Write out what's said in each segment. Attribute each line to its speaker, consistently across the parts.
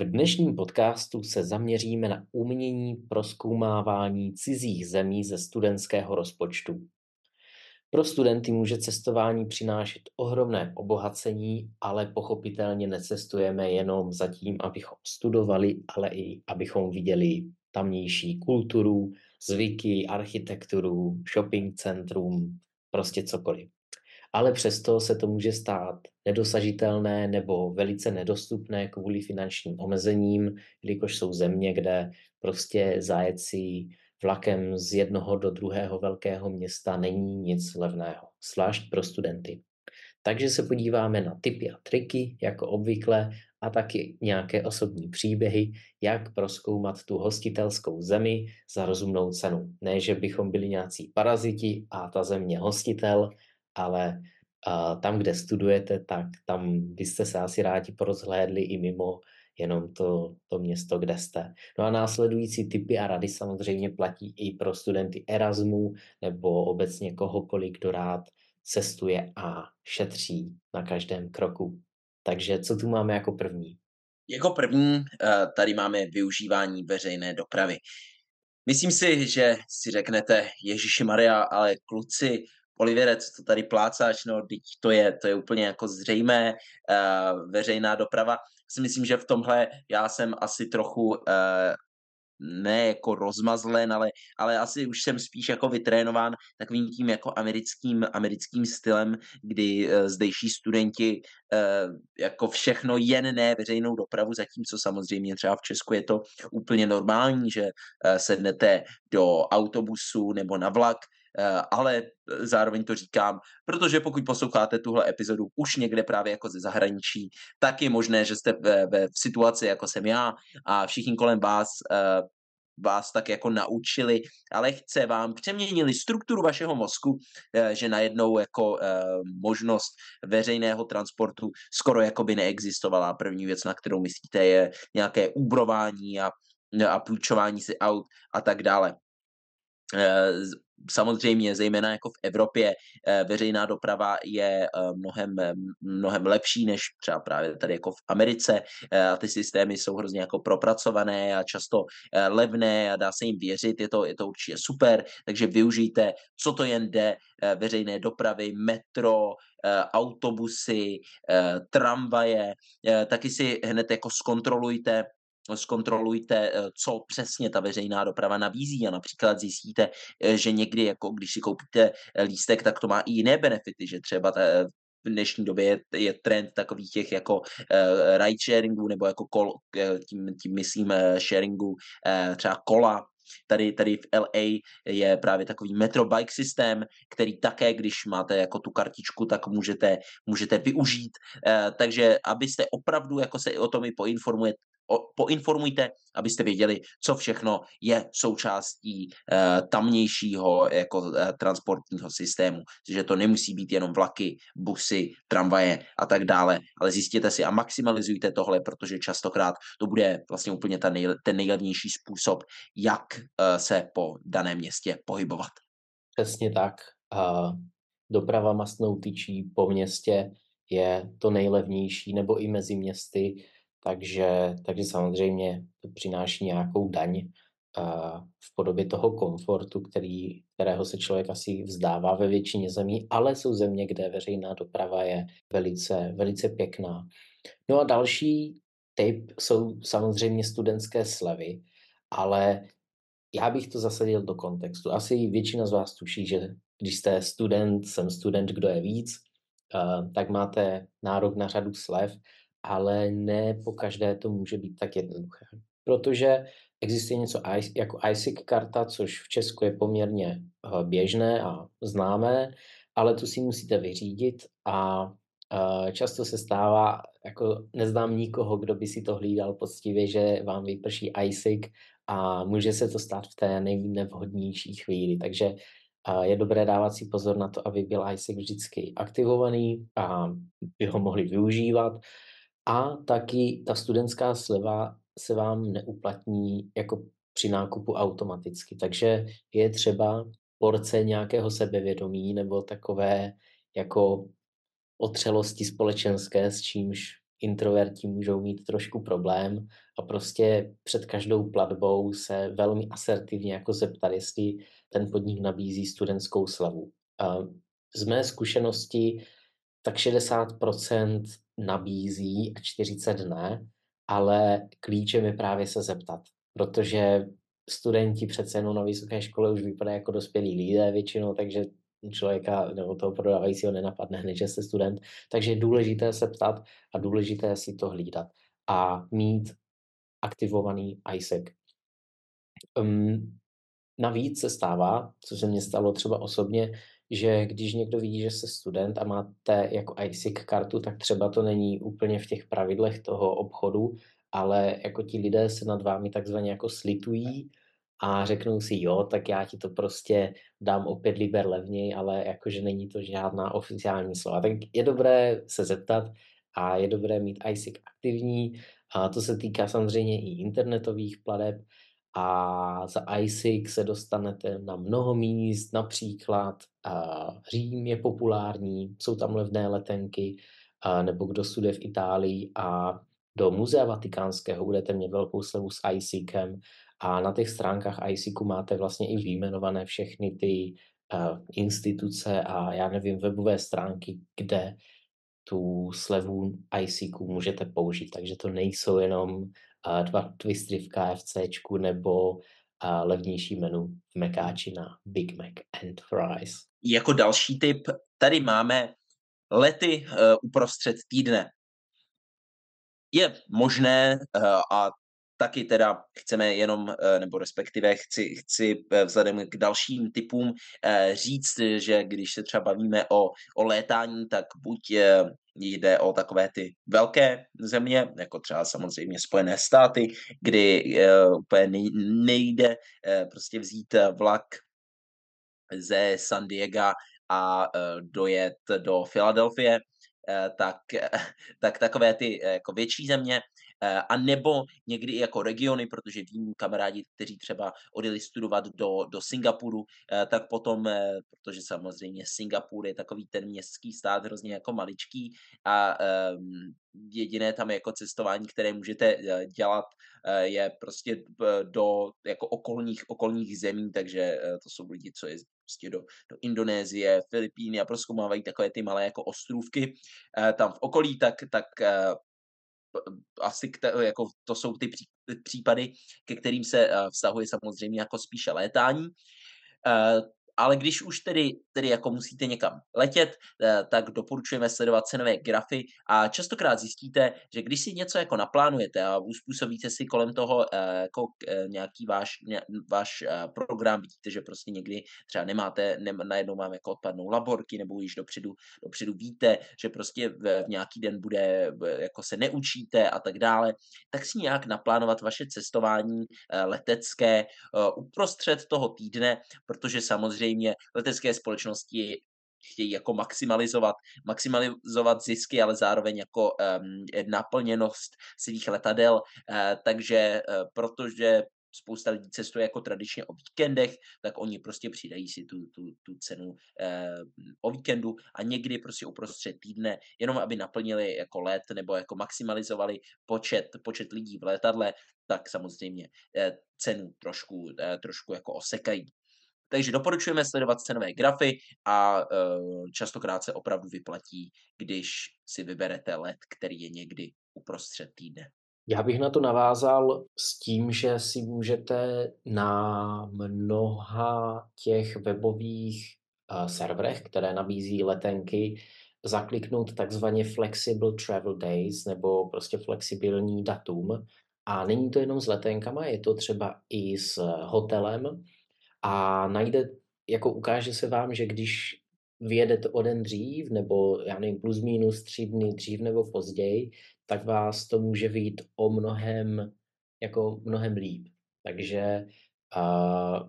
Speaker 1: V dnešním podcastu se zaměříme na umění proskoumávání cizích zemí ze studentského rozpočtu. Pro studenty může cestování přinášet ohromné obohacení, ale pochopitelně necestujeme jenom za tím, abychom studovali, ale i abychom viděli tamnější kulturu, zvyky, architekturu, shopping centrum, prostě cokoliv ale přesto se to může stát nedosažitelné nebo velice nedostupné kvůli finančním omezením, jelikož jsou země, kde prostě zajet si vlakem z jednoho do druhého velkého města není nic levného, zvlášť pro studenty. Takže se podíváme na typy a triky, jako obvykle, a taky nějaké osobní příběhy, jak proskoumat tu hostitelskou zemi za rozumnou cenu. Ne, že bychom byli nějací paraziti a ta země hostitel, ale tam, kde studujete, tak tam byste se asi rádi porozhlédli i mimo jenom to, to město, kde jste. No a následující typy a rady samozřejmě platí i pro studenty Erasmu nebo obecně kohokoliv, kdo rád cestuje a šetří na každém kroku. Takže co tu máme jako první?
Speaker 2: Jako první tady máme využívání veřejné dopravy. Myslím si, že si řeknete, Ježíši Maria, ale kluci, Olivěrec, to tady plácáš, no, teď to je, to je úplně jako zřejmé, uh, veřejná doprava. Si myslím, že v tomhle já jsem asi trochu uh, ne jako rozmazlen, ale, ale asi už jsem spíš jako vytrénován takovým tím jako americkým, americkým stylem, kdy uh, zdejší studenti uh, jako všechno jen ne veřejnou dopravu, zatímco samozřejmě třeba v Česku je to úplně normální, že uh, sednete do autobusu nebo na vlak, ale zároveň to říkám, protože pokud posloucháte tuhle epizodu už někde právě jako ze zahraničí, tak je možné, že jste ve, ve v situaci jako jsem já a všichni kolem vás uh, vás tak jako naučili, ale chce vám přeměnili strukturu vašeho mozku, eh, že najednou jako možnost veřejného transportu skoro jako by neexistovala. První věc, na kterou myslíte, je nějaké úbrování a, a půjčování si aut a tak dále samozřejmě, zejména jako v Evropě, eh, veřejná doprava je eh, mnohem, mnohem lepší než třeba právě tady jako v Americe. Eh, a ty systémy jsou hrozně jako propracované a často levné a dá se jim věřit, je to, je to určitě super, takže využijte, co to jen jde, veřejné dopravy, metro, autobusy, tramvaje, taky si hned jako zkontrolujte, zkontrolujte, eh, co přesně ta veřejná doprava nabízí a například zjistíte, eh, že někdy, jako když si koupíte eh, lístek, tak to má i jiné benefity, že třeba ta, v dnešní době je, je trend takových těch jako uh, ride sharingů nebo jako kol, tím, tím myslím sharingu uh, třeba kola, Tady, tady v LA je právě takový metro bike systém, který také, když máte jako tu kartičku, tak můžete, můžete využít. Uh, takže abyste opravdu jako se o tom i poinformujete, poinformujte, abyste věděli, co všechno je součástí uh, tamnějšího jako uh, transportního systému. Že to nemusí být jenom vlaky, busy, tramvaje a tak dále, ale zjistěte si a maximalizujte tohle, protože častokrát to bude vlastně úplně ta nej, ten nejlevnější způsob, jak uh, se po daném městě pohybovat.
Speaker 1: Přesně tak. Uh, doprava masnou tyčí po městě je to nejlevnější, nebo i mezi městy takže, takže samozřejmě to přináší nějakou daň v podobě toho komfortu, který, kterého se člověk asi vzdává ve většině zemí, ale jsou země, kde veřejná doprava je velice, velice pěkná. No a další typ jsou samozřejmě studentské slevy, ale já bych to zasadil do kontextu. Asi většina z vás tuší, že když jste student, jsem student, kdo je víc, tak máte nárok na řadu slev ale ne po každé to může být tak jednoduché. Protože existuje něco jako ISIC karta, což v Česku je poměrně eh, běžné a známé, ale tu si musíte vyřídit a eh, často se stává, jako neznám nikoho, kdo by si to hlídal poctivě, že vám vyprší ISIC a může se to stát v té nejnevhodnější chvíli. Takže je dobré dávat si pozor na to, aby byl ISIC vždycky aktivovaný a by ho mohli využívat. A taky ta studentská sleva se vám neuplatní jako při nákupu automaticky. Takže je třeba porce nějakého sebevědomí nebo takové jako otřelosti společenské, s čímž introverti můžou mít trošku problém a prostě před každou platbou se velmi asertivně jako zeptat, jestli ten podnik nabízí studentskou slavu. Z mé zkušenosti tak 60% nabízí a 40 ne, ale klíčem je právě se zeptat, protože studenti přece jenom na vysoké škole už vypadají jako dospělí lidé většinou, takže člověka nebo toho prodávajícího nenapadne hned, že jste student. Takže je důležité se ptat a důležité si to hlídat a mít aktivovaný ISEC. Um, navíc se stává, co se mně stalo třeba osobně, že když někdo vidí, že jste student a máte jako ISIC kartu, tak třeba to není úplně v těch pravidlech toho obchodu, ale jako ti lidé se nad vámi takzvaně jako slitují a řeknou si, jo, tak já ti to prostě dám o pět liber levněji, ale jakože není to žádná oficiální slova. Tak je dobré se zeptat a je dobré mít ISIC aktivní. A to se týká samozřejmě i internetových pladeb a za ISIC se dostanete na mnoho míst, například uh, Řím je populární, jsou tam levné letenky, uh, nebo kdo studuje v Itálii a do Muzea Vatikánského budete mít velkou slevu s ISICem a na těch stránkách ICQ máte vlastně i výjmenované všechny ty uh, instituce a já nevím, webové stránky, kde tu slevu ICQ můžete použít. Takže to nejsou jenom dva twistry v KFCčku nebo levnější menu v Mekáči na Big Mac and Fries.
Speaker 2: Jako další tip, tady máme lety uh, uprostřed týdne. Je možné, uh, a taky teda chceme jenom, eh, nebo respektive chci, chci vzhledem k dalším typům říct, že když se třeba bavíme o, o létání, tak buď jde o takové ty velké země, jako třeba samozřejmě Spojené státy, kdy úplně nejde prostě vzít vlak ze San Diego a dojet do Filadelfie, tak, tak takové ty jako větší země a nebo někdy i jako regiony, protože vím kamarádi, kteří třeba odjeli studovat do, do Singapuru, eh, tak potom, eh, protože samozřejmě Singapur je takový ten městský stát hrozně jako maličký a um, jediné tam jako cestování, které můžete dělat, je prostě do jako okolních, okolních zemí, takže to jsou lidi, co je prostě do, do Indonésie, Filipíny a proskoumávají takové ty malé jako ostrůvky tam v okolí, tak, tak asi jako to jsou ty případy, ke kterým se eh, vztahuje samozřejmě jako spíše létání. Ale když už tedy, tedy jako musíte někam letět, eh, tak doporučujeme sledovat cenové grafy a častokrát zjistíte, že když si něco jako naplánujete a uspůsobíte si kolem toho eh, jako eh, nějaký váš, váš program, vidíte, že prostě někdy třeba nemáte, ne, najednou vám jako odpadnou laborky nebo již dopředu, dopředu víte, že prostě v, v nějaký den bude, jako se neučíte a tak dále, tak si nějak naplánovat vaše cestování letecké uprostřed toho týdne, protože samozřejmě samozřejmě letecké společnosti chtějí jako maximalizovat, maximalizovat zisky, ale zároveň jako um, naplněnost svých letadel, uh, takže uh, protože spousta lidí cestuje jako tradičně o víkendech, tak oni prostě přidají si tu, tu, tu cenu eh, o víkendu a někdy prostě uprostřed týdne, jenom aby naplnili jako let nebo jako maximalizovali počet, počet lidí v letadle, tak samozřejmě eh, cenu trošku, eh, trošku jako osekají. Takže doporučujeme sledovat cenové grafy a uh, častokrát se opravdu vyplatí, když si vyberete let, který je někdy uprostřed týdne.
Speaker 1: Já bych na to navázal s tím, že si můžete na mnoha těch webových uh, serverech, které nabízí letenky, zakliknout takzvaně flexible travel days nebo prostě flexibilní datum. A není to jenom s letenkama, je to třeba i s hotelem, a najde, jako ukáže se vám, že když vyjedete o den dřív, nebo já nevím, plus minus tři dny dřív nebo později, tak vás to může být o mnohem, jako mnohem líp. Takže uh,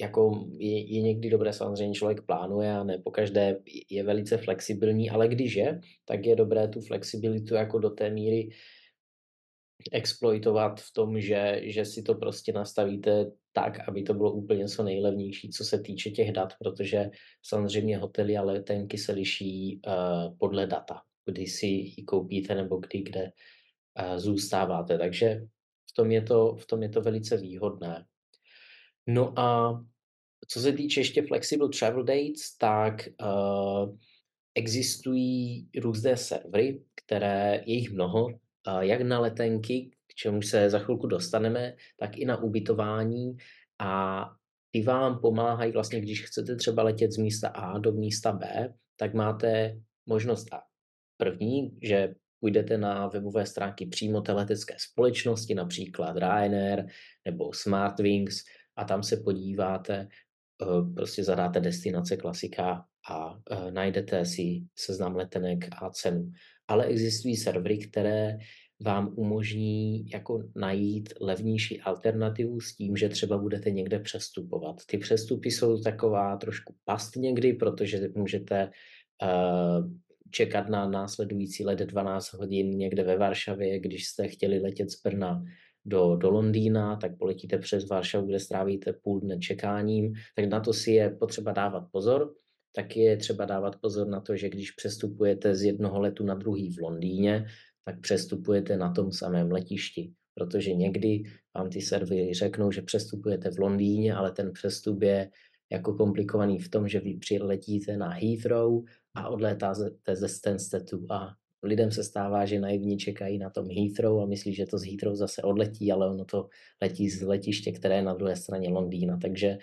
Speaker 1: jako je, je někdy dobré, samozřejmě člověk plánuje a ne pokaždé je velice flexibilní, ale když je, tak je dobré tu flexibilitu jako do té míry exploitovat v tom, že, že si to prostě nastavíte tak, aby to bylo úplně co nejlevnější, co se týče těch dat, protože samozřejmě hotely a letenky se liší uh, podle data, kdy si ji koupíte nebo kdy kde uh, zůstáváte. Takže v tom, je to, v tom je to velice výhodné. No a co se týče ještě flexible travel dates, tak uh, existují různé servery, které je jich mnoho, jak na letenky, čemu se za chvilku dostaneme, tak i na ubytování a ty vám pomáhají vlastně, když chcete třeba letět z místa A do místa B, tak máte možnost A. První, že půjdete na webové stránky přímo té letecké společnosti, například Ryanair nebo Smartwings a tam se podíváte, eh, prostě zadáte destinace klasika a eh, najdete si seznam letenek a cenu ale existují servery, které vám umožní jako najít levnější alternativu s tím, že třeba budete někde přestupovat. Ty přestupy jsou taková trošku past někdy, protože můžete uh, čekat na následující let 12 hodin někde ve Varšavě, když jste chtěli letět z Brna do, do Londýna, tak poletíte přes Varšavu, kde strávíte půl dne čekáním, tak na to si je potřeba dávat pozor tak je třeba dávat pozor na to, že když přestupujete z jednoho letu na druhý v Londýně, tak přestupujete na tom samém letišti. Protože někdy vám ty servery řeknou, že přestupujete v Londýně, ale ten přestup je jako komplikovaný v tom, že vy přiletíte na Heathrow a odlétáte ze Stanstedu a lidem se stává, že naivně čekají na tom Heathrow a myslí, že to z Heathrow zase odletí, ale ono to letí z letiště, které je na druhé straně Londýna. Takže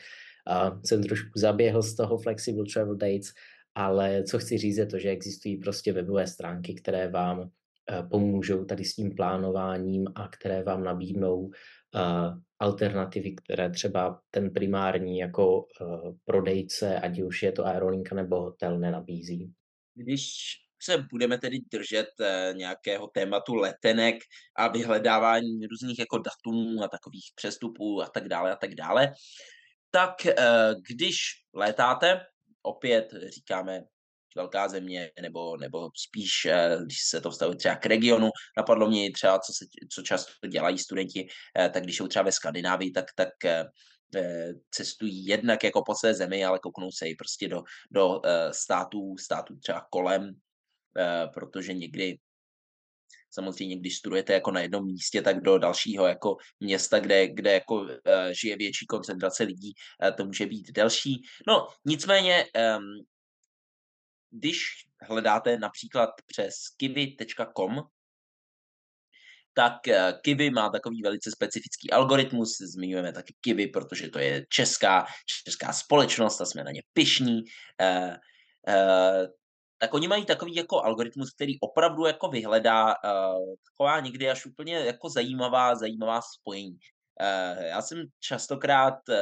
Speaker 1: a jsem trošku zaběhl z toho Flexible Travel Dates, ale co chci říct je to, že existují prostě webové stránky, které vám pomůžou tady s tím plánováním a které vám nabídnou Uh, alternativy, které třeba ten primární jako uh, prodejce, ať už je to aerolinka nebo hotel, nenabízí.
Speaker 2: Když se budeme tedy držet nějakého tématu letenek a vyhledávání různých jako datumů a takových přestupů a tak dále a tak dále, tak eh, když létáte, opět říkáme velká země, nebo, nebo spíš, eh, když se to vztahuje třeba k regionu, napadlo mě třeba, co, se, co často dělají studenti, eh, tak když jsou třeba ve Skandinávii, tak, tak cestují jednak jako po své zemi, ale kouknou se i prostě do, do států, států třeba kolem, protože někdy samozřejmě, když studujete jako na jednom místě, tak do dalšího jako města, kde, kde jako žije větší koncentrace lidí, to může být delší. No, nicméně, um, když hledáte například přes kiwi.com, tak Kiwi má takový velice specifický algoritmus, zmiňujeme taky Kiwi, protože to je česká, česká společnost a jsme na ně pišní. Uh, uh, tak oni mají takový jako algoritmus, který opravdu jako vyhledá uh, taková někdy až úplně jako zajímavá, zajímavá spojení. Uh, já jsem častokrát uh,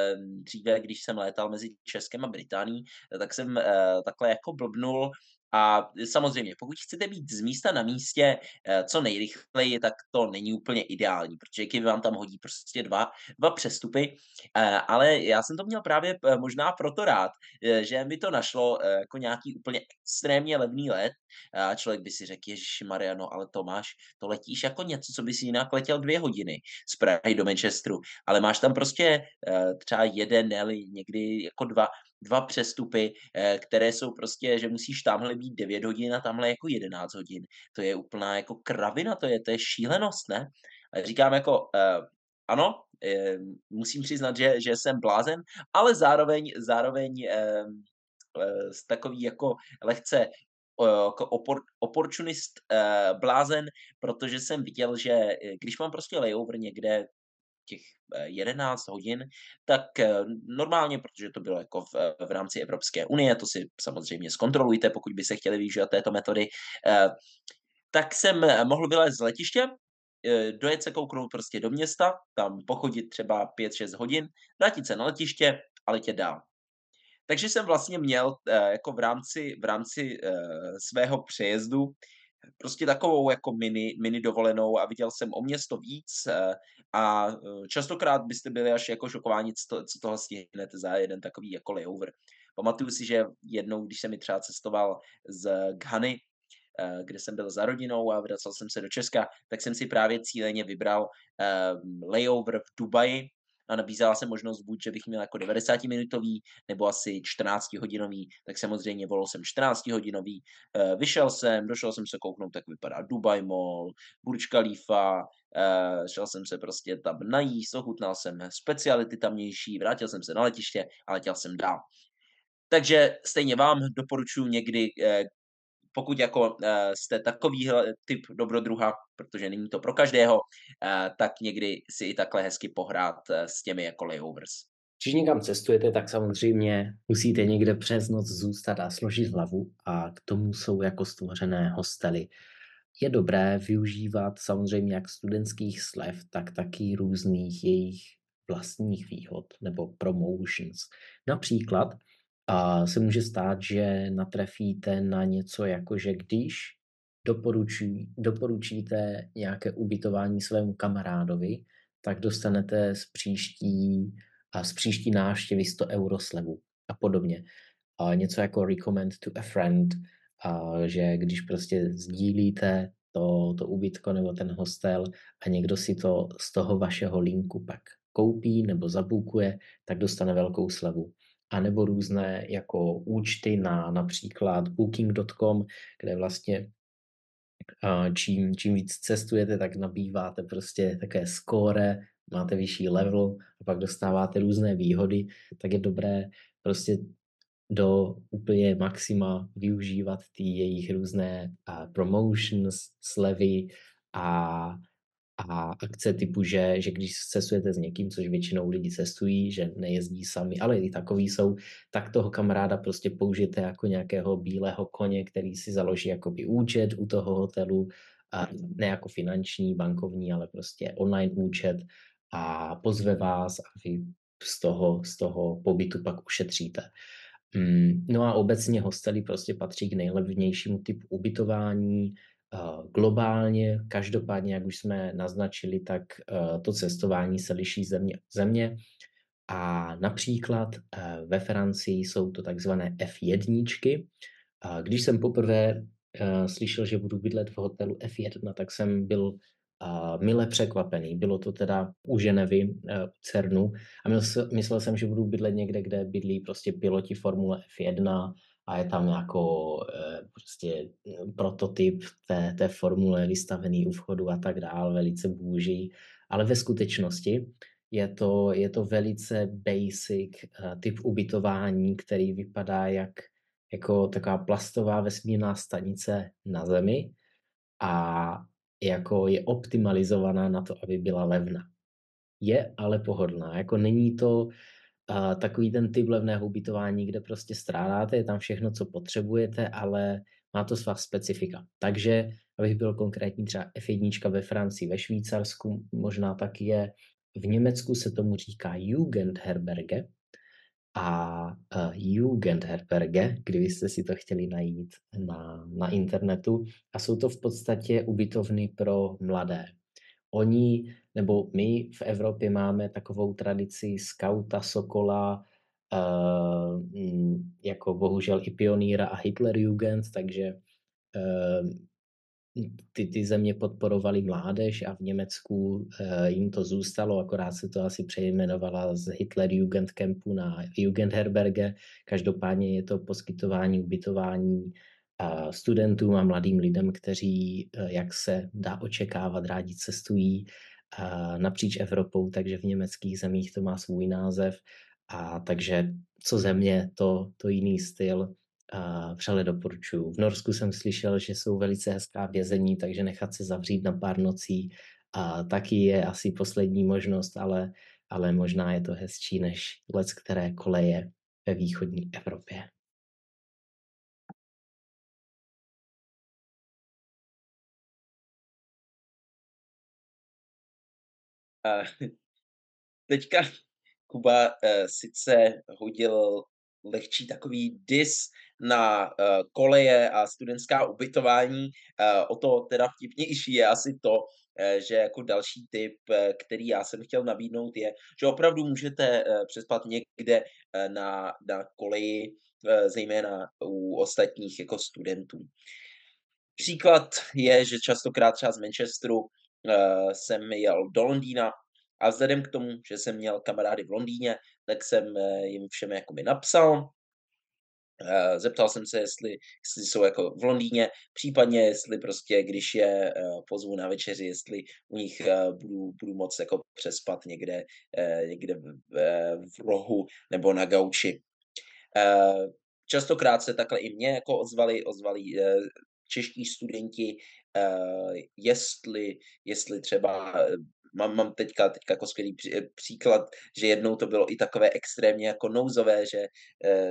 Speaker 2: dříve, když jsem létal mezi Českem a Británií, tak jsem takhle jako blbnul a samozřejmě, pokud chcete být z místa na místě eh, co nejrychleji, tak to není úplně ideální, protože Kiwi vám tam hodí prostě dva, dva přestupy, eh, ale já jsem to měl právě eh, možná proto rád, že mi to našlo jako nějaký úplně extrémně levný let. A člověk by si řekl, Ježiši Mariano, ale Tomáš, to letíš jako něco, co by si jinak letěl dvě hodiny z Prahy do Manchesteru, ale máš tam prostě třeba jeden, ne někdy jako dva dva přestupy, eh, které jsou prostě, že musíš tamhle být 9 hodin a tamhle jako 11 hodin. To je úplná jako kravina, to je, to je šílenost, ne? A říkám jako, uh, ano, uh, musím přiznat, že, že jsem blázen, ale zároveň, zároveň uh, takový jako lehce jako opor, oportunist blázen, protože jsem viděl, že když mám prostě layover někde těch 11 eh, hodin, tak eh, normálně, protože to bylo jako v, v rámci Evropské unie, to si samozřejmě zkontrolujte, pokud by se chtěli využívat této metody, eh, tak jsem mohl vylézt z letiště, dojet se kouknout prostě do města, tam pochodit třeba 5-6 hodin, vrátit se na letiště a letět dál. takže jsem vlastně měl jako v rámci, v rámci svého přejezdu prostě takovou jako mini, mini dovolenou a viděl jsem o město víc a častokrát byste byli až jako šokováni, co, to, co toho stihnete za jeden takový jako layover. Pamatuju si, že jednou, když jsem mi třeba cestoval z Ghany, Eh, kde jsem byl za rodinou a vracel jsem se do Česka, tak jsem si právě cíleně vybral layover v Dubaji, a nabízela se možnost buď, že bych měl jako 90 minutový nebo asi 14 hodinový, tak samozřejmě volil jsem 14 hodinový. Eh, vyšel jsem, došel jsem se kouknout, tak vypadá Dubai Mall, Burj Khalifa, eh, šel jsem se prostě tam najíst, ochutnal jsem speciality tamnější, vrátil jsem se na letiště a letěl jsem dál. Takže stejně vám doporučuji někdy, pokud jako uh, jste takový typ dobrodruha, protože není to pro každého, uh, tak někdy si i takhle hezky pohrát uh, s těmi jako layovers.
Speaker 1: Když někam cestujete, tak samozřejmě musíte někde přes noc zůstat a složit hlavu a k tomu jsou jako stvořené hostely. Je dobré využívat samozřejmě jak studentských slev, tak taky různých jejich vlastních výhod nebo promotions. Například a se může stát, že natrefíte na něco jako, že když doporučí, doporučíte nějaké ubytování svému kamarádovi, tak dostanete z příští, a z příští návštěvy 100 euro slevu a podobně. A něco jako recommend to a friend, a že když prostě sdílíte to, to ubytko nebo ten hostel a někdo si to z toho vašeho linku pak koupí nebo zabukuje, tak dostane velkou slevu anebo různé jako účty na například booking.com, kde vlastně čím, čím víc cestujete, tak nabýváte prostě také skóre, máte vyšší level a pak dostáváte různé výhody, tak je dobré prostě do úplně maxima využívat ty jejich různé promotions, slevy a a akce typu, že, že když cestujete s někým, což většinou lidi cestují, že nejezdí sami, ale i takový jsou, tak toho kamaráda prostě použijete jako nějakého bílého koně, který si založí jakoby účet u toho hotelu, a ne jako finanční, bankovní, ale prostě online účet. A pozve vás a vy z toho, z toho pobytu pak ušetříte. Mm, no a obecně hostely prostě patří k nejlevnějšímu typu ubytování, globálně, každopádně, jak už jsme naznačili, tak eh, to cestování se liší země země. A například eh, ve Francii jsou to takzvané F1. Když jsem poprvé eh, slyšel, že budu bydlet v hotelu F1, tak jsem byl mile překvapený. Bylo to teda u Ženevy, u CERNu a myslel jsem, že budu bydlet někde, kde bydlí prostě piloti Formule F1 a je tam jako prostě prototyp té, té formule vystavený u vchodu a tak dále, velice bůží, ale ve skutečnosti je to, je to velice basic e, typ ubytování, který vypadá jak jako taková plastová vesmírná stanice na Zemi a jako je optimalizovaná na to, aby byla levná. Je ale pohodlná, jako není to takový ten typ levného ubytování, kde prostě strádáte, je tam všechno, co potřebujete, ale má to svá specifika. Takže, abych byl konkrétní, třeba F1 ve Francii, ve Švýcarsku, možná taky je, v Německu se tomu říká Jugendherberge a uh, Jugendherberge, kdybyste si to chtěli najít na, na internetu. A jsou to v podstatě ubytovny pro mladé. Oni nebo my v Evropě máme takovou tradici skauta, sokola, uh, jako bohužel i pionýra a Hitlerjugend, takže uh, ty, ty země podporovaly mládež a v Německu uh, jim to zůstalo, akorát se to asi přejmenovala z Hitler Jugendcampu na Jugendherberge. Každopádně je to poskytování ubytování studentům a mladým lidem, kteří, jak se dá očekávat, rádi cestují napříč Evropou, takže v německých zemích to má svůj název. A takže co země, to, to jiný styl. A vřele doporučuji. V Norsku jsem slyšel, že jsou velice hezká vězení, takže nechat se zavřít na pár nocí a taky je asi poslední možnost, ale, ale možná je to hezčí než let, které koleje ve východní Evropě.
Speaker 2: A teďka Kuba uh, sice hodil lehčí takový dis na uh, koleje a studentská ubytování. Uh, o to teda vtipnější je asi to, uh, že jako další tip, uh, který já jsem chtěl nabídnout, je, že opravdu můžete uh, přespat někde uh, na, na koleji, uh, zejména u ostatních jako studentů. Příklad je, že častokrát třeba z Manchesteru jsem jel do Londýna a vzhledem k tomu, že jsem měl kamarády v Londýně, tak jsem uh, jim všem jakoby napsal, Uh, zeptal jsem se, jestli, jestli jsou jako v Londýně, případně jestli prostě, když je pozvu na večeři, jestli u nich budu, budu moc jako přespat někde, někde v, v rohu nebo na gauči. Častokrát se takhle i mě jako ozvali, ozvali čeští studenti, jestli, jestli třeba mám, mám teďka, teďka jako skvělý příklad, že jednou to bylo i takové extrémně jako nouzové, že,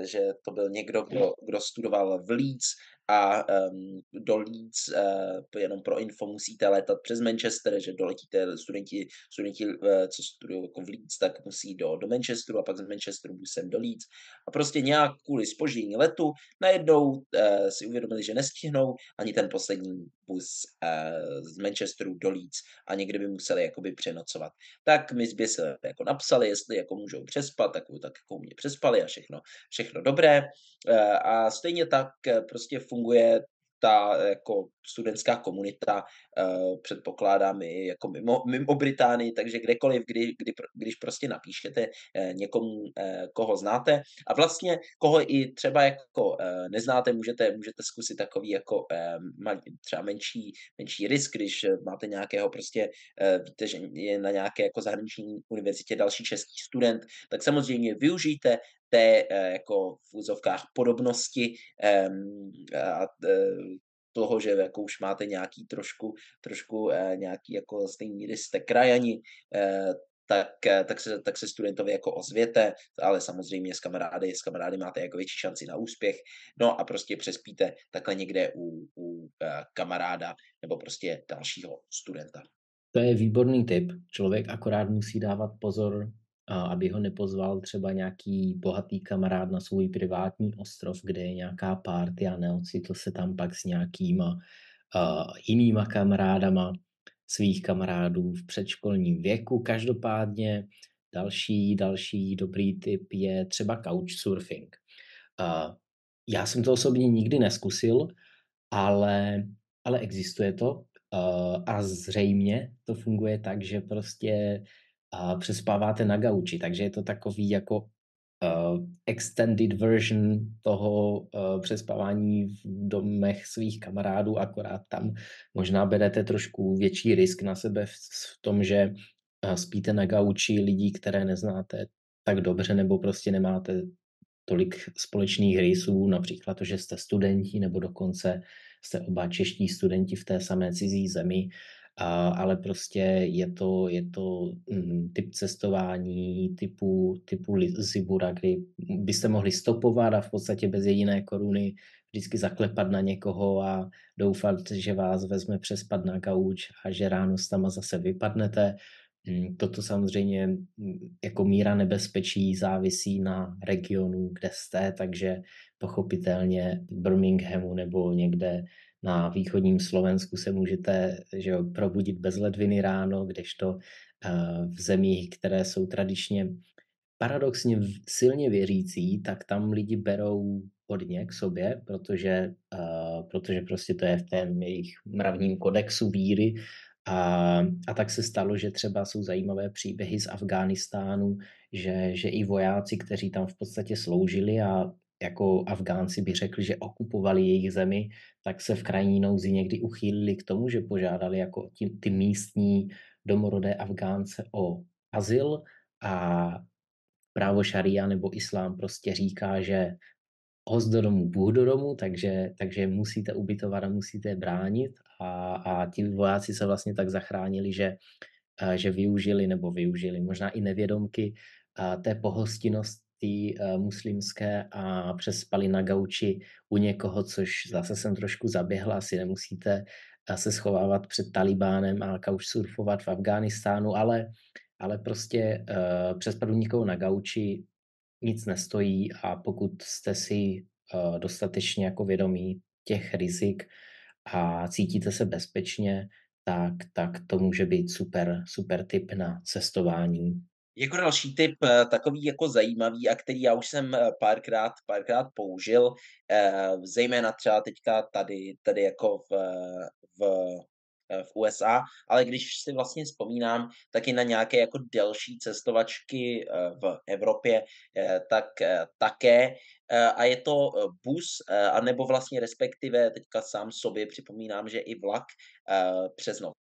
Speaker 2: že to byl někdo, kdo, kdo studoval v Leeds a um, do Leeds, uh, jenom pro info, musíte létat přes Manchester, že doletíte studenti, studenti uh, co studují jako v Leeds, tak musí do, do Manchesteru a pak z Manchesteru busem do Leeds. A prostě nějak kvůli spoždění letu najednou uh, si uvědomili, že nestihnou ani ten poslední bus uh, z Manchesteru do Leeds a někdy by museli jakoby přenocovat. Tak my zběsile jako napsali, jestli jako můžou přespat, tak, tak jako mě přespali a všechno, všechno dobré. Uh, a stejně tak prostě funguje ta jako studentská komunita, uh, předpokládám i jako mimo, mimo Británii, takže kdekoliv, kdy, kdy, když prostě napíšete uh, někomu, uh, koho znáte. A vlastně koho i třeba jako neznáte, můžete, můžete zkusit takový jako uh, třeba menší, menší risk, když máte nějakého prostě, víte, že je na nějaké jako zahraniční univerzitě další český student, tak samozřejmě využijte té jako v úzovkách podobnosti a toho, že jako už máte nějaký trošku, trošku eh, nějaký jako stejný rys, jste krajani, eh, tak, eh, tak, se, tak se studentovi jako ozvěte, ale samozřejmě s kamarády, s kamarády máte jako větší šanci na úspěch, no a prostě přespíte takhle někde u, u eh, kamaráda nebo prostě dalšího studenta.
Speaker 1: To je výborný tip. Člověk akorát musí dávat pozor aby ho nepozval třeba nějaký bohatý kamarád na svůj privátní ostrov, kde je nějaká party a neocitl se tam pak s nějakýma uh, jinýma kamarádama svých kamarádů v předškolním věku. Každopádně další, další dobrý tip je třeba couchsurfing. Uh, já jsem to osobně nikdy neskusil, ale, ale existuje to uh, a zřejmě to funguje tak, že prostě a přespáváte na gauči, takže je to takový jako uh, extended version toho uh, přespávání v domech svých kamarádů, akorát tam možná berete trošku větší risk na sebe v, v tom, že uh, spíte na gauči lidí, které neznáte tak dobře, nebo prostě nemáte tolik společných rysů, například to, že jste studenti, nebo dokonce jste oba čeští studenti v té samé cizí zemi ale prostě je to, je to mm, typ cestování typu, typu Zibura, kdy byste mohli stopovat a v podstatě bez jediné koruny vždycky zaklepat na někoho a doufat, že vás vezme přespat na gauč a že ráno s tam zase vypadnete. Mm, toto samozřejmě mm, jako míra nebezpečí závisí na regionu, kde jste, takže pochopitelně v Birminghamu nebo někde na východním Slovensku se můžete že jo, probudit bez ledviny ráno, kdežto eh, v zemích, které jsou tradičně paradoxně silně věřící, tak tam lidi berou hodně k sobě, protože, uh, protože prostě to je v tom jejich mravním kodexu víry. A, a tak se stalo, že třeba jsou zajímavé příběhy z Afghánistánu, že, že i vojáci, kteří tam v podstatě sloužili a jako Afgánci by řekli, že okupovali jejich zemi, tak se v krajní nouzi někdy uchýlili k tomu, že požádali jako ty, ty místní domorodé Afgánce o azyl a právo šaria nebo islám prostě říká, že host do domu, Bůh do domu, takže, takže musíte ubytovat a musíte bránit. A, a ti vojáci se vlastně tak zachránili, že, že využili nebo využili možná i nevědomky té pohostinnost uh, muslimské a přespali na gauči u někoho, což zase jsem trošku zaběhla, asi nemusíte uh, se schovávat před Talibánem a couchsurfovat v Afghánistánu, ale, ale prostě uh, přespat u někoho na gauči nic nestojí a pokud jste si uh, dostatečně jako vědomí těch rizik a cítíte se bezpečně, tak, tak to může být super, super tip na cestování.
Speaker 2: Jako další tip, eh, takový jako zajímavý a který já už jsem eh, párkrát, párkrát použil, eh, zejména třeba teďka tady, tady jako v, v v USA, ale když si vlastně vzpomínám taky na nějaké jako delší cestovačky v Evropě, tak také a je to bus, anebo vlastně respektive teďka sám sobě připomínám, že i vlak přes noc.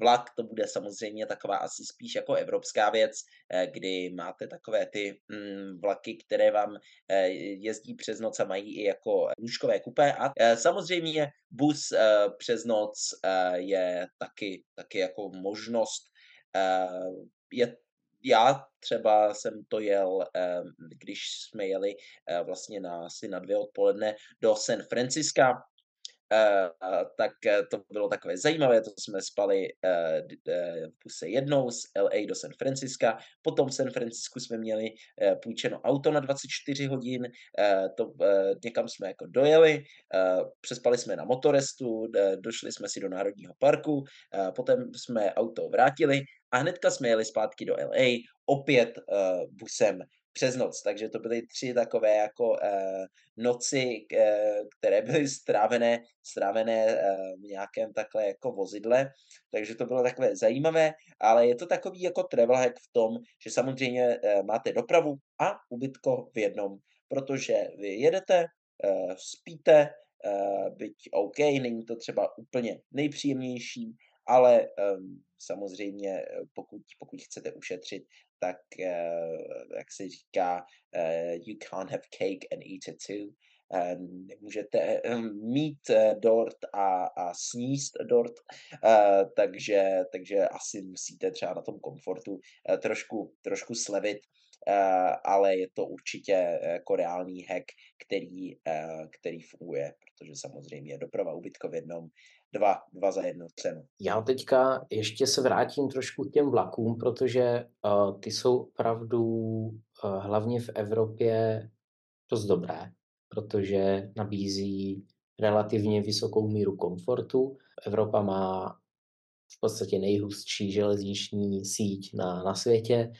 Speaker 2: Vlak to bude samozřejmě taková asi spíš jako evropská věc, eh, kdy máte takové ty mm, vlaky, které vám eh, jezdí přes noc a mají i jako lůžkové kupé. A eh, samozřejmě bus přes noc je taky, taky jako možnost. Je já třeba jsem to jel, když jsme jeli vlastně na, asi na dvě odpoledne do San Franciska, tak uh, to bylo takové zajímavé, to jsme spali uh, v puse jednou z LA do San Franciska, potom v San Francisku jsme měli půjčeno auto na 24 hodin, to, někam jsme jako dojeli, přespali jsme na motorestu, došli jsme si do Národního parku, potom jsme auto vrátili a hnedka jsme jeli zpátky do LA, opět busem přes noc. Takže to byly tři takové jako uh, noci, uh, které byly strávené, strávené uh, v nějakém takhle jako vozidle. Takže to bylo takové zajímavé, ale je to takový jako travel hack v tom, že samozřejmě uh, máte dopravu a ubytko v jednom, protože vy jedete, uh, spíte, uh, byť OK, není to třeba úplně nejpříjemnější, ale um, samozřejmě pokud, pokud chcete ušetřit, tak uh, jak se říká, uh, you can't have cake and eat it too. Uh, nemůžete um, mít uh, dort a, a sníst dort, uh, takže, takže asi musíte třeba na tom komfortu uh, trošku, trošku slevit, ale je to určitě jako reálný hack, který, který funguje, protože samozřejmě doprava ubytko v jednom dva, dva za jednu cenu.
Speaker 1: Já teďka ještě se vrátím trošku k těm vlakům, protože uh, ty jsou opravdu uh, hlavně v Evropě dost dobré, protože nabízí relativně vysokou míru komfortu. Evropa má v podstatě nejhustší železniční síť na, na světě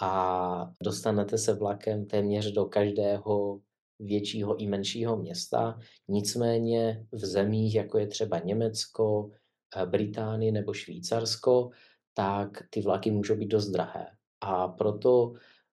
Speaker 1: a dostanete se vlakem téměř do každého většího i menšího města. Nicméně v zemích, jako je třeba Německo, eh, Británie nebo Švýcarsko, tak ty vlaky můžou být dost drahé. A proto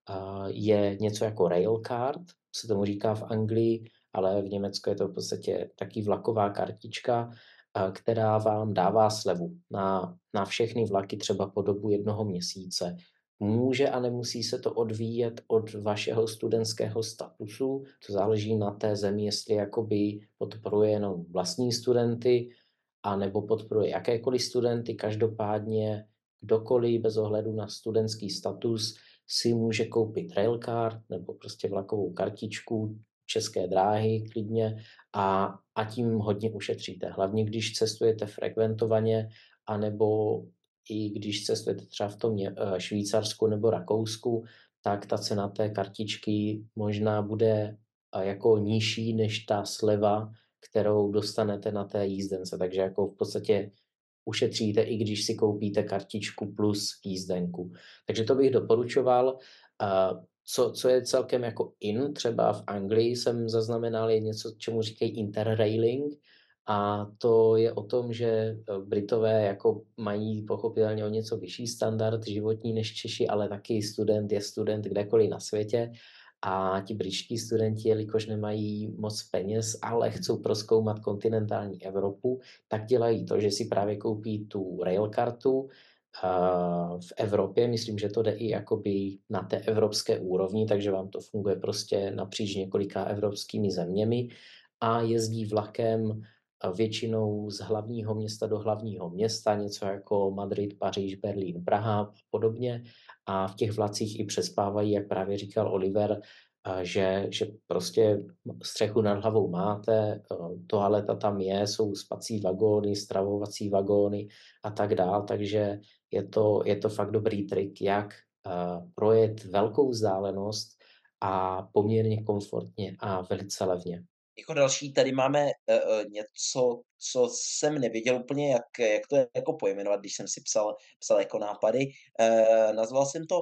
Speaker 1: eh, je něco jako railcard, se tomu říká v Anglii, ale v Německu je to v podstatě taky vlaková kartička, eh, která vám dává slevu na, na všechny vlaky třeba po dobu jednoho měsíce. Může a nemusí se to odvíjet od vašeho studentského statusu, to záleží na té zemi, jestli jakoby podporuje jenom vlastní studenty, a nebo podporuje jakékoliv studenty. Každopádně kdokoliv bez ohledu na studentský status si může koupit railcard nebo prostě vlakovou kartičku české dráhy klidně a, a tím hodně ušetříte. Hlavně když cestujete frekventovaně anebo i když cestujete třeba v tom eh, Švýcarsku nebo Rakousku, tak ta cena té kartičky možná bude eh, jako nižší než ta sleva, kterou dostanete na té jízdence. Takže jako v podstatě ušetříte, i když si koupíte kartičku plus jízdenku. Takže to bych doporučoval. Eh, co, co je celkem jako in, třeba v Anglii jsem zaznamenal, je něco, čemu říkají interrailing, a to je o tom, že eh, Britové jako mají pochopitelně o něco vyšší standard životní než Češi, ale taky student je student kdekoliv na světě. A ti britští studenti, jelikož nemají moc peněz, ale chcou proskoumat kontinentální Evropu, tak dělají to, že si právě koupí tu railkartu eh, v Evropě. Myslím, že to jde i jakoby na té evropské úrovni, takže vám to funguje prostě napříč několika evropskými zeměmi a jezdí vlakem většinou z hlavního města do hlavního města, něco jako Madrid, Paříž, Berlín, Praha a podobně. A v těch vlacích i přespávají, jak právě říkal Oliver, že, že prostě střechu nad hlavou máte, toaleta tam je, jsou spací vagóny, stravovací vagóny a tak dál, takže je to, je to fakt dobrý trik, jak projet velkou vzdálenost a poměrně komfortně a velice levně.
Speaker 2: Jako další tady máme uh, něco, co jsem nevěděl úplně, jak, jak to jako pojmenovat, když jsem si psal, psal jako nápady. Uh, nazval jsem to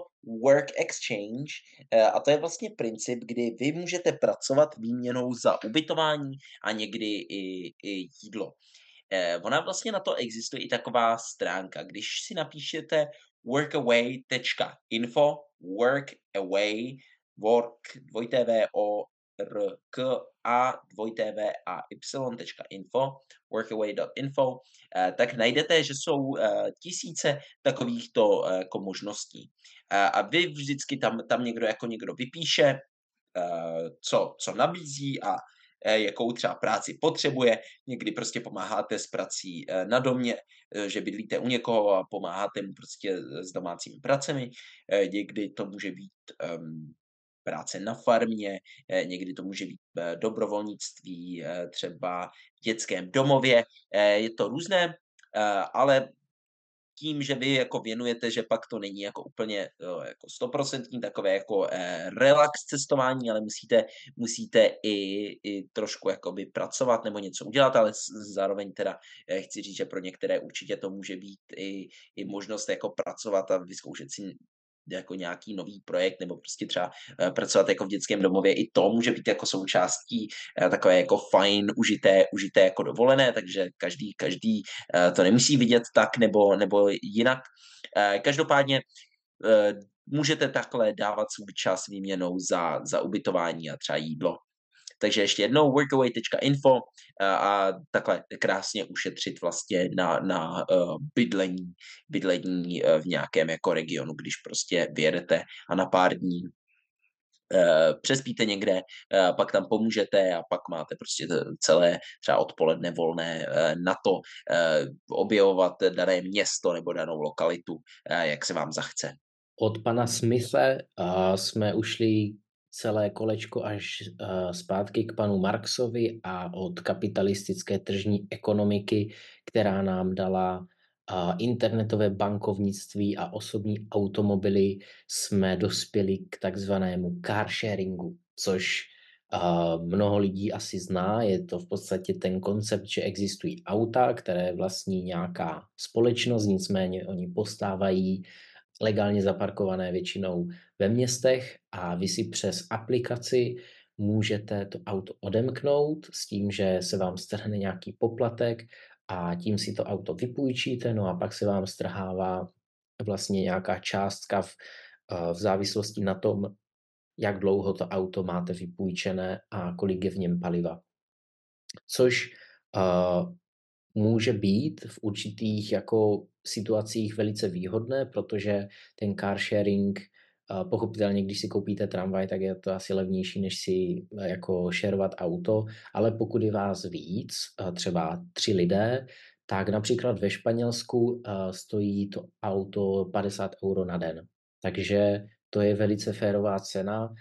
Speaker 2: Work Exchange uh, a to je vlastně princip, kdy vy můžete pracovat výměnou za ubytování a někdy i, i jídlo. Uh, ona vlastně na to existuje i taková stránka. Když si napíšete workaway.info, workaway, work, dvojité V, O, R, K, A, dvojité V, A, Y.info, workaway.info, eh, tak najdete, že jsou eh, tisíce takovýchto eh, jako možností. A vy vždycky tam, tam někdo jako někdo vypíše, co, co nabízí a jakou třeba práci potřebuje. Někdy prostě pomáháte s prací na domě, že bydlíte u někoho a pomáháte mu prostě s domácími pracemi. Někdy to může být um, práce na farmě, eh, někdy to může být eh, dobrovolnictví eh, třeba v dětském domově, je to různé, ale tím, že vy jako věnujete, že pak to není jako úplně jako stoprocentní takové jako relax cestování, ale musíte, musíte i, i trošku jakoby pracovat nebo něco udělat, ale zároveň teda chci říct, že pro některé určitě to může být i, i možnost jako pracovat a vyzkoušet si jako nějaký nový projekt nebo prostě třeba eh, pracovat jako v dětském domově, i to může být jako součástí eh, takové jako fajn, užité, užité jako dovolené, takže každý, každý eh, to nemusí vidět tak nebo, nebo jinak. Každopádně můžete takhle dávat svůj čas výměnou za, za ubytování a třeba jídlo. Takže ještě jednou workaway.info a, takhle krásně ušetřit vlastně na, na uh, bydlení, bydlení uh, v nějakém jako regionu, když prostě vyjedete a na pár dní Uh, přespíte někde, pak tam pomůžete a pak máte prostě celé třeba odpoledne volné na to objevovat dané město nebo danou lokalitu, jak se vám zachce.
Speaker 1: Od pana Smithe jsme ušli celé kolečko až uh, zpátky k panu Marxovi a od kapitalistické tržní ekonomiky, která nám dala uh, internetové bankovnictví a osobní automobily, jsme dospěli k takzvanému car sharingu, což uh, mnoho lidí asi zná. Je to v podstatě ten koncept, že existují auta, které vlastní nějaká společnost, nicméně oni postávají legálně zaparkované většinou ve městech a vy si přes aplikaci můžete to auto odemknout s tím, že se vám strhne nějaký poplatek a tím si to auto vypůjčíte, no a pak se vám strhává vlastně nějaká částka v, eh, v závislosti na tom, jak dlouho to auto máte vypůjčené a kolik je v něm paliva. Což uh, může být v určitých jako situacích velice výhodné, protože ten car sharing Pochopitelně, když si koupíte tramvaj, tak je to asi levnější, než si e, jako šerovat auto, ale pokud je vás víc, třeba tři lidé, tak například ve Španělsku stojí to auto 50 euro na den. Takže to je velice férová cena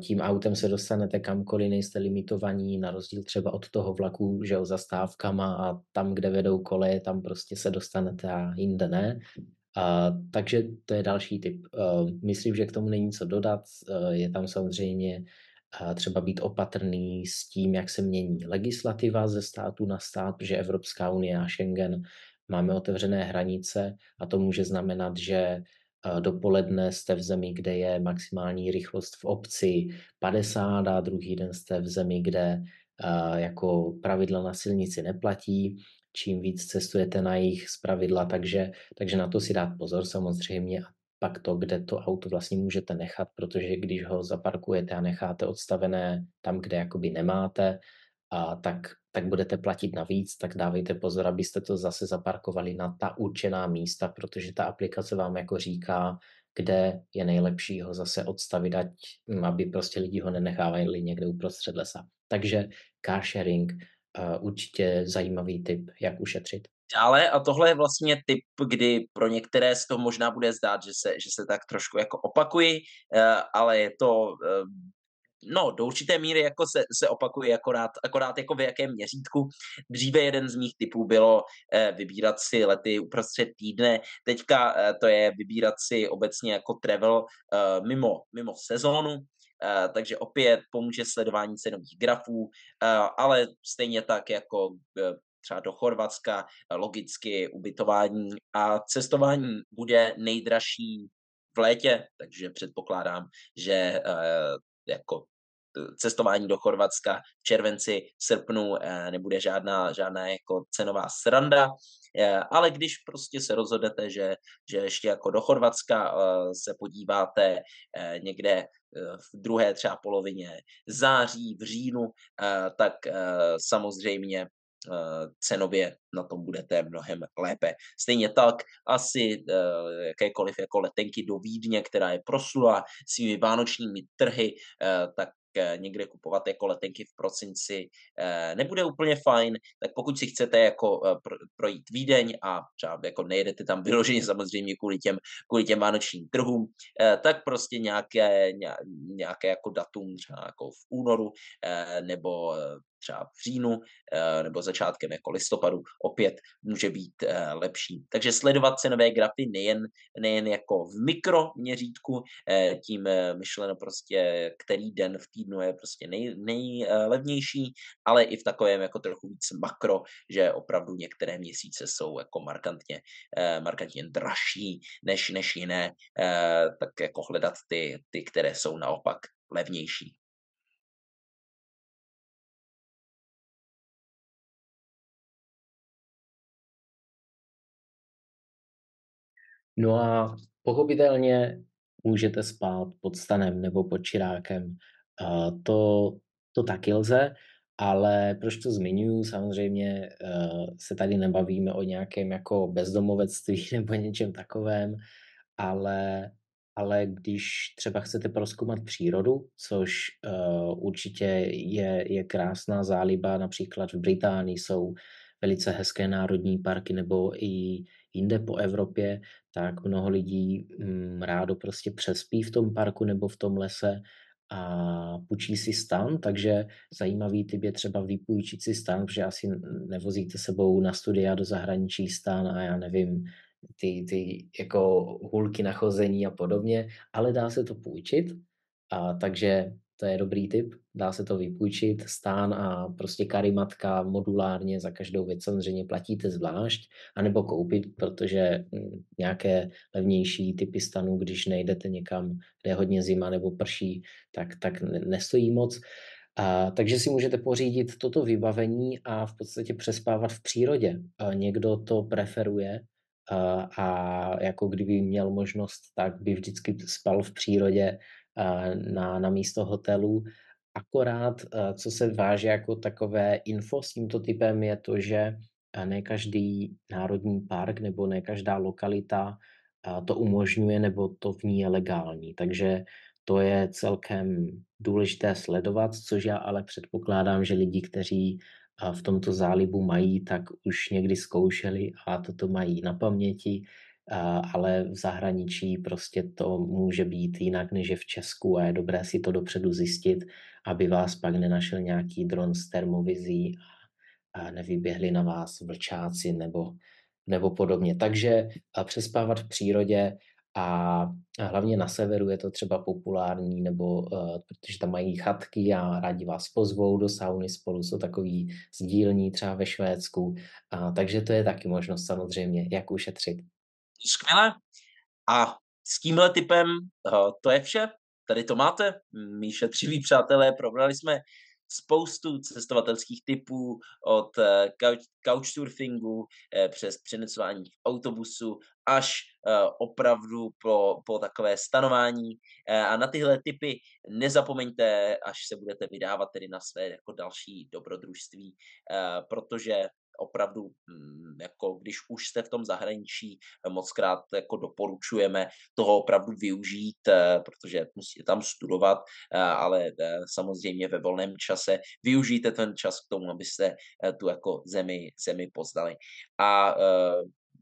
Speaker 1: tím autem se dostanete kamkoliv, nejste limitovaní, na rozdíl třeba od toho vlaku, že jo, zastávkama a tam, kde vedou koleje, tam prostě se dostanete a jinde ne. A, takže to je další typ. Myslím, že k tomu není co dodat. Je tam samozřejmě třeba být opatrný s tím, jak se mění legislativa ze státu na stát, protože Evropská unie a Schengen máme otevřené hranice a to může znamenat, že dopoledne jste v zemi, kde je maximální rychlost v obci 50 a druhý den jste v zemi, kde jako pravidla na silnici neplatí, čím víc cestujete na jich z pravidla, takže, takže na to si dát pozor samozřejmě. A pak to, kde to auto vlastně můžete nechat, protože když ho zaparkujete a necháte odstavené tam, kde jakoby nemáte, a tak, tak budete platit navíc, tak dávejte pozor, abyste to zase zaparkovali na ta určená místa, protože ta aplikace vám jako říká, kde je nejlepší ho zase odstavit, ať, hm, aby prostě lidi ho nenechávali někde uprostřed lesa. Takže car sharing, uh, určitě zajímavý tip, jak ušetřit.
Speaker 2: Dále, a tohle je vlastně typ, kdy pro některé z toho možná bude zdát, že se, že se tak trošku jako opakují, uh, ale je to uh, no, do určité míry jako se, se opakuje akorát, akorát jako v jakém měřítku. Dříve jeden z mých typů bylo eh, vybírat si lety uprostřed týdne, teďka eh, to je vybírat si obecně jako travel eh, mimo, mimo sezónu, takže opět pomůže sledování cenových grafů, ale stejně tak jako třeba do Chorvatska, logicky ubytování a cestování bude nejdražší v létě, takže předpokládám, že jako cestování do Chorvatska v červenci, srpnu nebude žádná, žádná jako cenová sranda, ale když prostě se rozhodnete, že, že ještě jako do Chorvatska se podíváte někde v druhé třeba polovině září, v říjnu, tak samozřejmě cenově na tom budete mnohem lépe. Stejně tak asi jakékoliv jako letenky do Vídně, která je proslula svými vánočními trhy, tak Eh, někde kupovat jako letenky v prosinci eh, nebude úplně fajn, tak pokud si chcete jako eh, projít Vídeň a třeba jako nejedete tam vyloženě samozřejmě kvůli těm, kvůli těm vánočním trhům, tak prostě nějaké, nějaké jako datum třeba jako v únoru nebo třeba v říjnu eh, nebo začátkem jako listopadu opět může být eh, lepší. Takže sledovat cenové grafy nejen, nejen jako v mikroměřítku, eh, tím myšleno prostě, který den v týdnu je prostě nej, nejlevnější, ale i v takovém jako trochu víc makro, že opravdu některé měsíce jsou jako markantně, markantně dražší než, než jiné, tak jako hledat ty, ty, které jsou naopak levnější.
Speaker 1: No a pochopitelně můžete spát pod stanem nebo pod čirákem. To, to taky lze, ale proč to zmiňuji? Samozřejmě uh, se tady nebavíme o nějakém jako bezdomovectví nebo něčem takovém, ale, ale když třeba chcete proskoumat přírodu, což uh, určitě je, je krásná záliba, například v Británii jsou velice hezké národní parky nebo i jinde po Evropě, tak mnoho lidí mm, rádo prostě přespí v tom parku nebo v tom lese a půjčí si stan, takže zajímavý typ je třeba vypůjčit si stan, protože asi nevozíte sebou na studia do zahraničí stan a já nevím, ty, ty jako hulky na chození a podobně, ale dá se to půjčit, a takže to je dobrý tip, dá se to vypůjčit, stán a prostě karimatka modulárně za každou věc samozřejmě platíte zvlášť, anebo koupit, protože hm, nějaké levnější typy stanů, když nejdete někam, kde je hodně zima nebo prší, tak, tak nestojí moc. A, takže si můžete pořídit toto vybavení a v podstatě přespávat v přírodě. A někdo to preferuje a, a jako kdyby měl možnost, tak by vždycky spal v přírodě na, na místo hotelu. Akorát, co se váže jako takové info s tímto typem, je to, že ne každý národní park nebo ne každá lokalita to umožňuje nebo to v ní je legální. Takže to je celkem důležité sledovat, což já ale předpokládám, že lidi, kteří v tomto zálibu mají, tak už někdy zkoušeli a toto mají na paměti ale v zahraničí prostě to může být jinak než je v Česku a je dobré si to dopředu zjistit, aby vás pak nenašel nějaký dron s termovizí a nevyběhli na vás vlčáci nebo, nebo podobně. Takže přespávat v přírodě a hlavně na severu je to třeba populární, nebo uh, protože tam mají chatky a rádi vás pozvou do sauny spolu, jsou takový sdílní třeba ve Švédsku, uh, takže to je taky možnost samozřejmě, jak ušetřit.
Speaker 2: Skvěle. A s tímhle typem uh, to je vše. Tady to máte, mý šetřiví přátelé, probrali jsme spoustu cestovatelských typů od eh, couch, couchsurfingu eh, přes přenecování v autobusu až opravdu po, po takové stanování. A na tyhle typy nezapomeňte, až se budete vydávat tedy na své jako další dobrodružství, protože opravdu, mm, jako když už jste v tom zahraničí, eh, moc krát jako doporučujeme toho opravdu využít, eh, protože musíte tam studovat, eh, ale samozřejmě ve volném čase využijte ten čas k tomu, abyste tu jako zemi, zemi poznali. A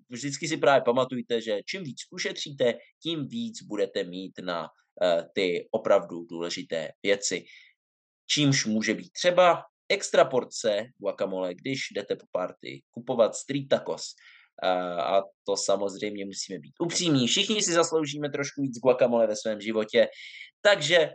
Speaker 2: vždycky si právě pamatujte, že čím víc ušetříte, tím víc budete mít na ty opravdu důležité věci. Čímž může být třeba extra porce guacamole, když jdete po party kupovat street tacos. a to samozřejmě musíme být upřímní. Všichni si zasloužíme trošku víc guacamole ve svém životě, takže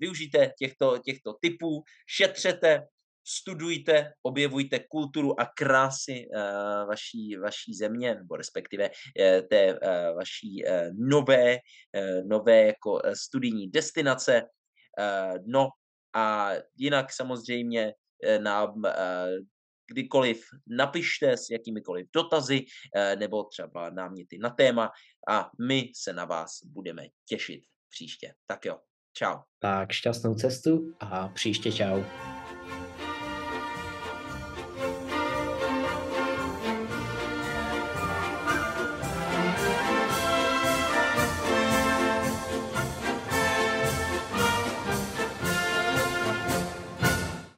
Speaker 2: využijte těchto, těchto typů, šetřete, studujte, objevujte kulturu a krásy uh, vaší, vaší země, nebo respektive uh, té vaší nové, nové jako studijní destinace. No a jinak samozřejmě uh, nám uh, kdykoliv napište s jakýmikoliv dotazy nebo třeba náměty na téma a my se na vás budeme těšit příště. Tak jo, čau.
Speaker 1: Tak šťastnou cestu a příště čau.